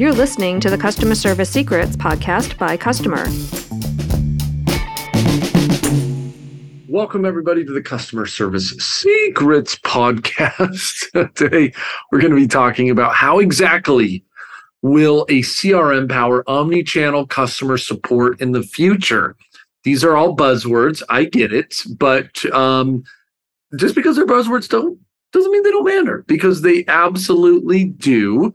You're listening to the Customer Service Secrets podcast by Customer. Welcome, everybody, to the Kustomer Service Secrets podcast. Today, we're going to be talking about how exactly will a CRM power omni-channel customer support in the future. These are all buzzwords. I get it, but um, just because they're buzzwords don't doesn't mean they don't matter because they absolutely do.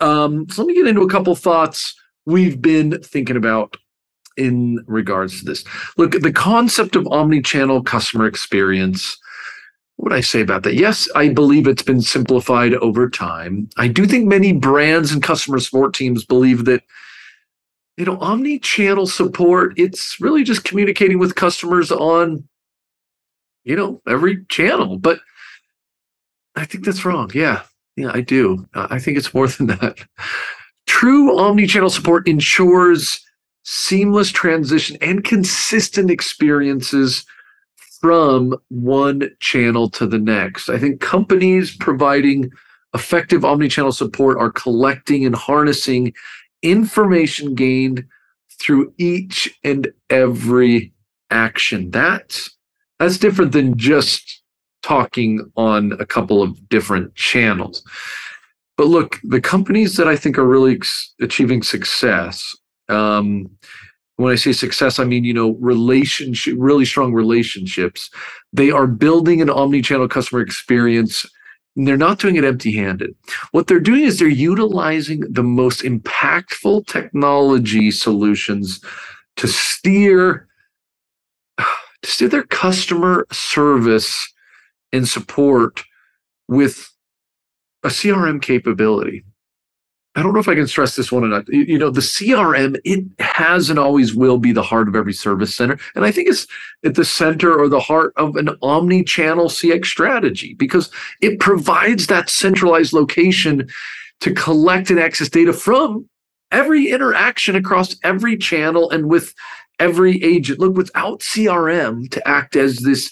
Um, so let me get into a couple thoughts we've been thinking about in regards to this. Look, the concept of omni-channel customer experience. What would I say about that? Yes, I believe it's been simplified over time. I do think many brands and customer support teams believe that you know omni-channel support it's really just communicating with customers on you know every channel but i think that's wrong yeah yeah, I do. I think it's more than that. True omni-channel support ensures seamless transition and consistent experiences from one channel to the next. I think companies providing effective omni-channel support are collecting and harnessing information gained through each and every action. That's that's different than just talking on a couple of different channels. But look, the companies that I think are really achieving success, um, when I say success, I mean, you know, relationship, really strong relationships. They are building an omni-channel customer experience. And they're not doing it empty-handed. What they're doing is they're utilizing the most impactful technology solutions to steer to steer their customer service and support with a CRM capability. I don't know if I can stress this one enough. You know, the CRM, it has and always will be the heart of every service center. And I think it's at the center or the heart of an omni channel CX strategy because it provides that centralized location to collect and access data from every interaction across every channel and with every agent. Look, without CRM to act as this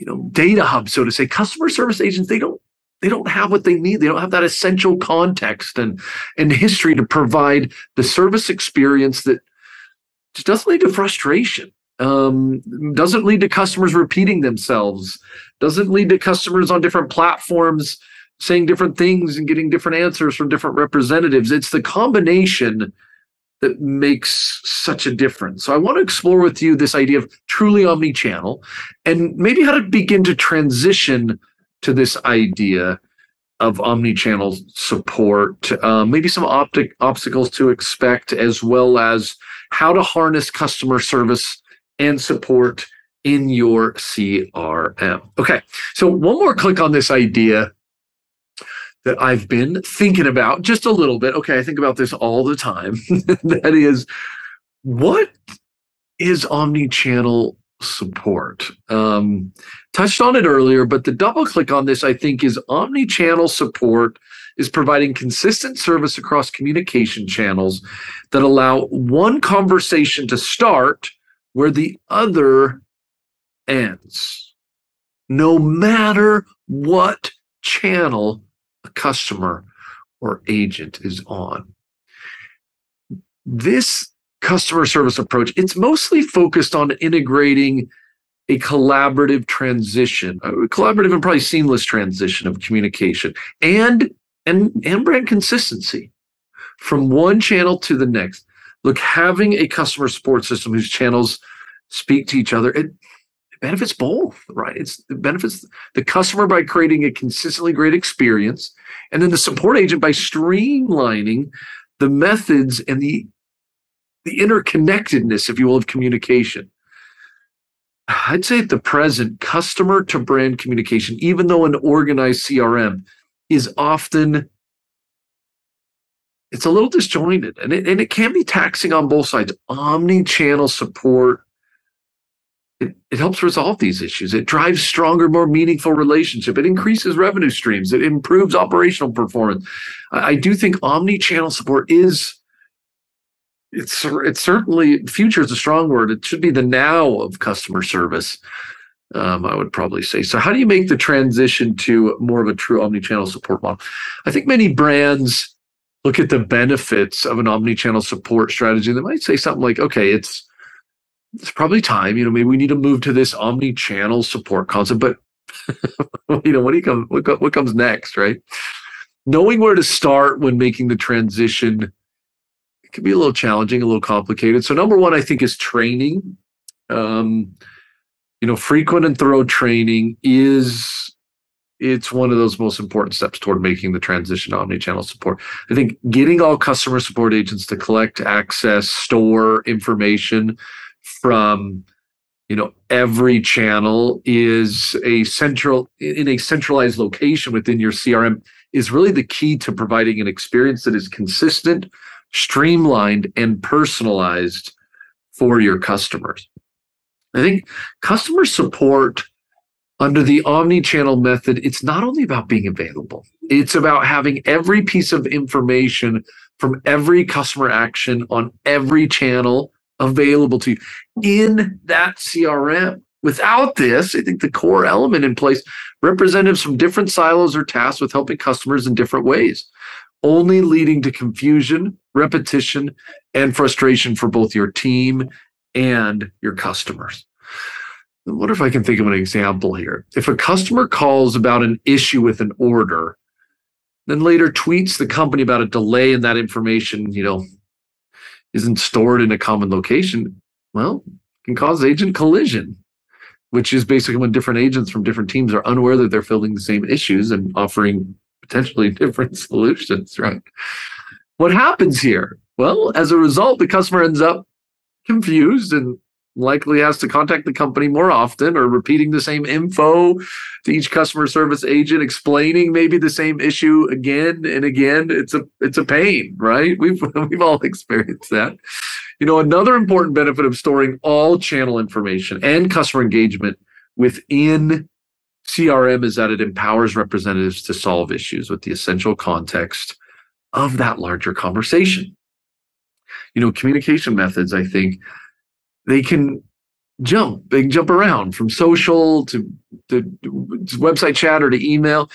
you know data hub so to say. Customer service agents they don't they don't have what they need. They don't have that essential context and and history to provide the service experience that just doesn't lead to frustration um, doesn't lead to customers repeating themselves doesn't lead to customers on different platforms saying different things and getting different answers from different representatives. It's the combination that makes such a difference. So I want to explore with you this idea of truly omni-channel and maybe how to begin to transition to this idea of omni-channel support, um, maybe some optic obstacles to expect, as well as how to harness customer service and support in your CRM. Okay, so one more click on this idea that I've been thinking about just a little bit. Okay, I think about this all the time. that is, what is omni channel support? Um, touched on it earlier, but the double click on this, I think, is omni channel support is providing consistent service across communication channels that allow one conversation to start where the other ends, no matter what channel customer or agent is on. This customer service approach, it's mostly focused on integrating a collaborative transition, a collaborative and probably seamless transition of communication and and and brand consistency from one channel to the next. Look, having a customer support system whose channels speak to each other, it benefits both, right? It's it benefits the customer by creating a consistently great experience, and then the support agent by streamlining the methods and the the interconnectedness, if you will, of communication. I'd say at the present, customer to brand communication, even though an organized CRM is often it's a little disjointed and it, and it can be taxing on both sides. Omni-channel support it, it helps resolve these issues. It drives stronger, more meaningful relationship. It increases revenue streams. It improves operational performance. I, I do think omni-channel support is it's it's certainly future is a strong word. It should be the now of customer service. Um, I would probably say. So, how do you make the transition to more of a true omni-channel support model? I think many brands look at the benefits of an omni-channel support strategy, they might say something like, okay, it's it's probably time, you know, maybe we need to move to this omni-channel support concept, but you know, what do you come what, what comes next, right? Knowing where to start when making the transition it can be a little challenging, a little complicated. So number one, I think is training. Um, you know, frequent and thorough training is it's one of those most important steps toward making the transition to omni-channel support. I think getting all customer support agents to collect, access, store information from you know every channel is a central in a centralized location within your CRM is really the key to providing an experience that is consistent, streamlined and personalized for your customers. I think customer support under the omni-channel method, it's not only about being available, it's about having every piece of information from every customer action on every channel available to you in that CRM. Without this, I think the core element in place, representatives from different silos are tasked with helping customers in different ways, only leading to confusion, repetition, and frustration for both your team and your customers. I wonder if I can think of an example here. If a customer calls about an issue with an order, then later tweets the company about a delay in that information, you know, isn't stored in a common location, well, can cause agent collision, which is basically when different agents from different teams are unaware that they're filling the same issues and offering potentially different solutions, right? What happens here? Well, as a result, the customer ends up confused and likely has to contact the company more often or repeating the same info to each customer service agent explaining maybe the same issue again and again. It's a it's a pain right? We've we've all experienced that. You know another important benefit of storing all channel information and customer engagement within CRM is that it empowers representatives to solve issues with the essential context of that larger conversation. You know communication methods i think they can jump. They can jump around from social to, to website chat or to email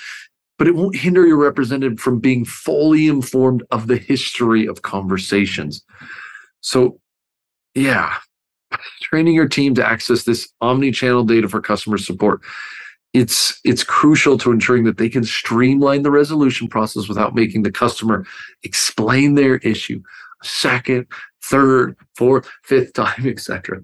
but it won't hinder your representative from being fully informed of the history of conversations. So yeah training your team to access this omni-channel data for customer support it's it's crucial to ensuring that they can streamline the resolution process without making the customer explain their issue second, third, fourth, fifth time, etc.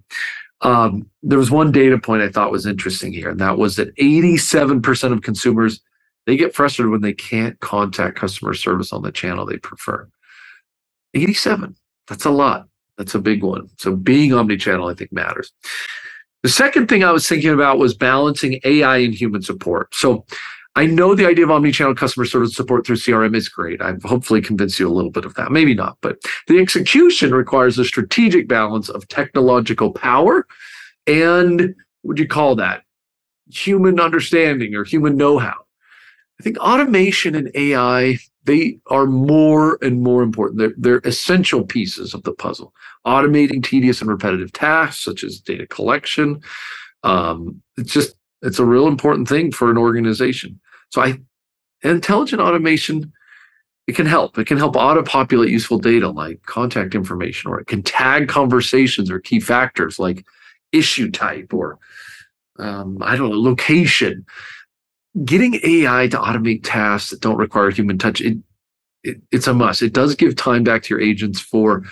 Um, there was one data point I thought was interesting here, and that was that 87% of consumers they get frustrated when they can't contact customer service on the channel they prefer. 87. That's a lot. That's a big one. So being omni-channel, I think, matters. The second thing I was thinking about was balancing AI and human support. So I know the idea of omni-channel customer service support through CRM is great. I've hopefully convinced you a little bit of that. Maybe not, but the execution requires a strategic balance of technological power and what do you call that? Human understanding or human know-how. I think automation and AI, they are more and more important. They're, they're essential pieces of the puzzle. Automating tedious and repetitive tasks such as data collection. Um, it's just it's a real important thing for an organization. So I intelligent automation, it can help. It can help auto-populate useful data like contact information, or it can tag conversations or key factors like issue type or um, I don't know, location. Getting AI to automate tasks that don't require human touch, it, it, it's a must. It does give time back to your agents for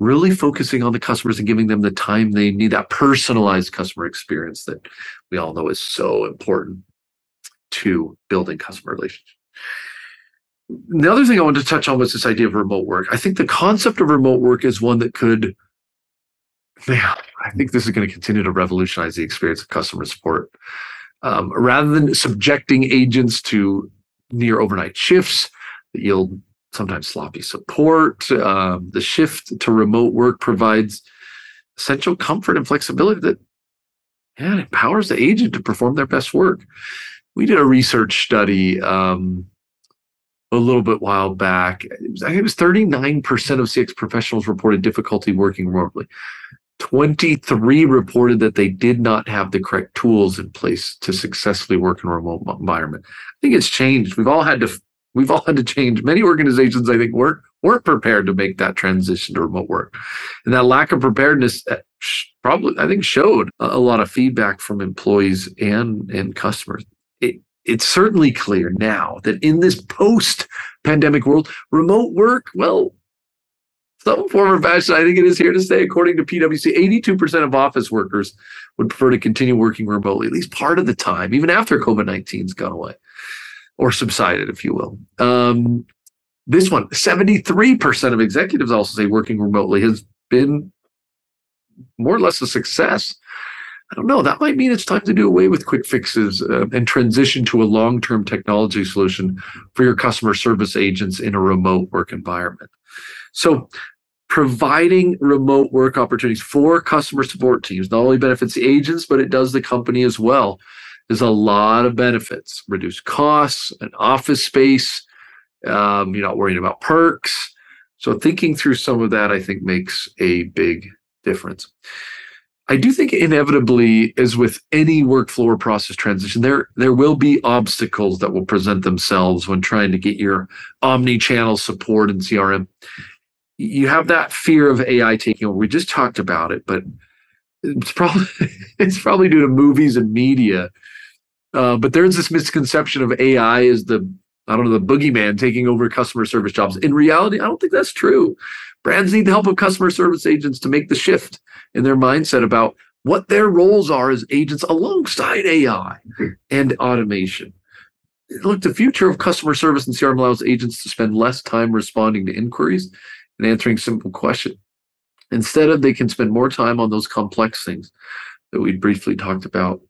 really focusing on the customers and giving them the time they need that personalized customer experience that we all know is so important to building customer relationships. The other thing I wanted to touch on was this idea of remote work. I think the concept of remote work is one that could, man, I think this is going to continue to revolutionize the experience of customer support. Um, rather than subjecting agents to near overnight shifts that yield sometimes sloppy support. Um, the shift to remote work provides essential comfort and flexibility that yeah, it empowers the agent to perform their best work. We did a research study um, a little bit while back. It was, I think it was 39% of CX professionals reported difficulty working remotely. 23 reported that they did not have the correct tools in place to successfully work in a remote environment. I think it's changed. We've all had to We've all had to change. Many organizations, I think, weren't weren't prepared to make that transition to remote work, and that lack of preparedness uh, probably, I think, showed a lot of feedback from employees and and customers. It, it's certainly clear now that in this post-pandemic world, remote work, well, some form or fashion, I think it is here to stay. According to PwC, 82% of office workers would prefer to continue working remotely, at least part of the time, even after COVID 19's gone away or subsided, if you will. Um, this one, 73% of executives also say working remotely has been more or less a success. I don't know. That might mean it's time to do away with quick fixes uh, and transition to a long term technology solution for your customer service agents in a remote work environment. So, providing remote work opportunities for customer support teams not only benefits the agents, but it does the company as well. There's a lot of benefits, reduced costs, an office space. Um, you're not worrying about perks. So thinking through some of that, I think makes a big difference. I do think inevitably, as with any workflow or process transition, there there will be obstacles that will present themselves when trying to get your omni-channel support and CRM you have that fear of AI taking over. We just talked about it, but it's probably it's probably due to movies and media. Uh, but there's this misconception of AI as the I don't know the boogeyman taking over customer service jobs. In reality, I don't think that's true. Brands need the help of customer service agents to make the shift in their mindset about what their roles are as agents alongside AI and automation. Look, the future of customer service and CRM allows agents to spend less time responding to inquiries and answering simple questions. Instead of they can spend more time on those complex things that we briefly talked about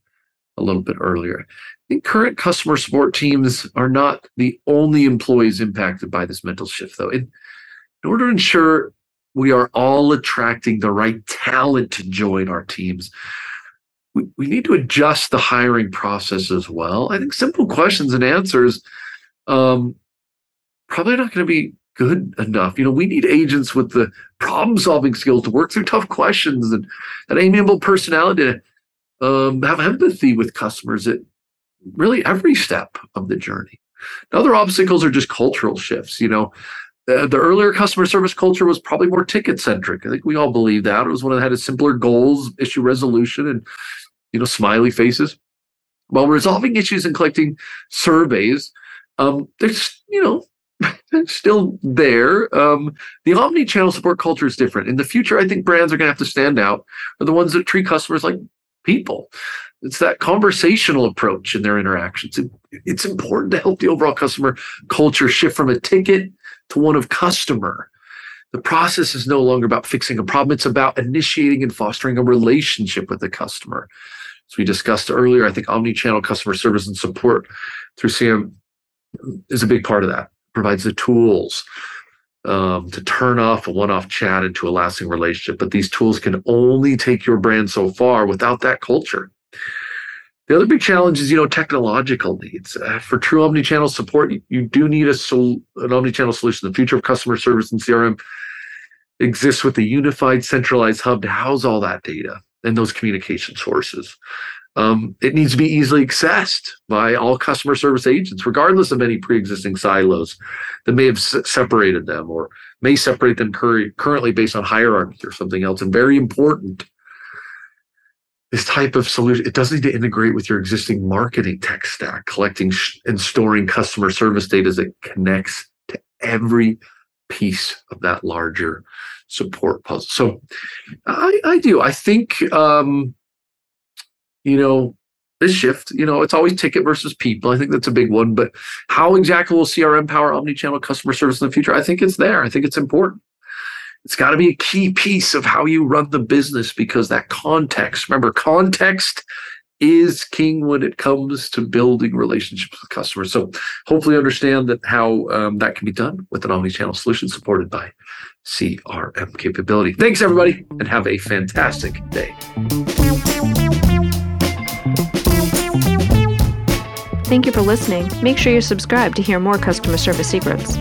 a little bit earlier. I think current customer support teams are not the only employees impacted by this mental shift, though. In order to ensure we are all attracting the right talent to join our teams, we, we need to adjust the hiring process as well. I think simple questions and answers um, probably not going to be good enough. You know, we need agents with the problem solving skills to work through tough questions and an amiable personality to um, have empathy with customers at really every step of the journey. The other obstacles are just cultural shifts. You know, the earlier customer service culture was probably more ticket centric. I think we all believe that. It was one that had a simpler goals, issue resolution, and, you know, smiley faces. While resolving issues and collecting surveys, um, there's, you know, still there. Um, the omni-channel support culture is different. In the future, I think brands are going to have to stand out are the ones that treat customers like people. It's that conversational approach in their interactions. It, it's important to help the overall customer culture shift from a ticket to one of customer. The process is no longer about fixing a problem. It's about initiating and fostering a relationship with the customer. As we discussed earlier, I think omni-channel customer service and support through CM is a big part of that provides the tools um, to turn off a one-off chat into a lasting relationship. But these tools can only take your brand so far without that culture. The other big challenge is, you know, technological needs. Uh, for true omni-channel support, you, you do need a sol- an omni-channel solution. The future of customer service and CRM exists with a unified, centralized hub to house all that data and those communication sources um, it needs to be easily accessed by all customer service agents, regardless of any pre-existing silos that may have s- separated them or may separate them cur- currently based on hierarchy or something else. And very important, this type of solution, it does need to integrate with your existing marketing tech stack, collecting sh- and storing customer service data that connects to every piece of that larger support puzzle. So I, I do. I think um, you know, this shift, you know, it's always ticket versus people. I think that's a big one. But how exactly will CRM power omni-channel customer service in the future? I think it's there. I think it's important. It's got to be a key piece of how you run the business because that context, remember, context is king when it comes to building relationships with customers. So hopefully understand that how um, that can be done with an omni-channel solution supported by CRM capability. Thanks everybody and have a fantastic day. Thank you for listening. Make sure you subscribe to hear more customer service secrets.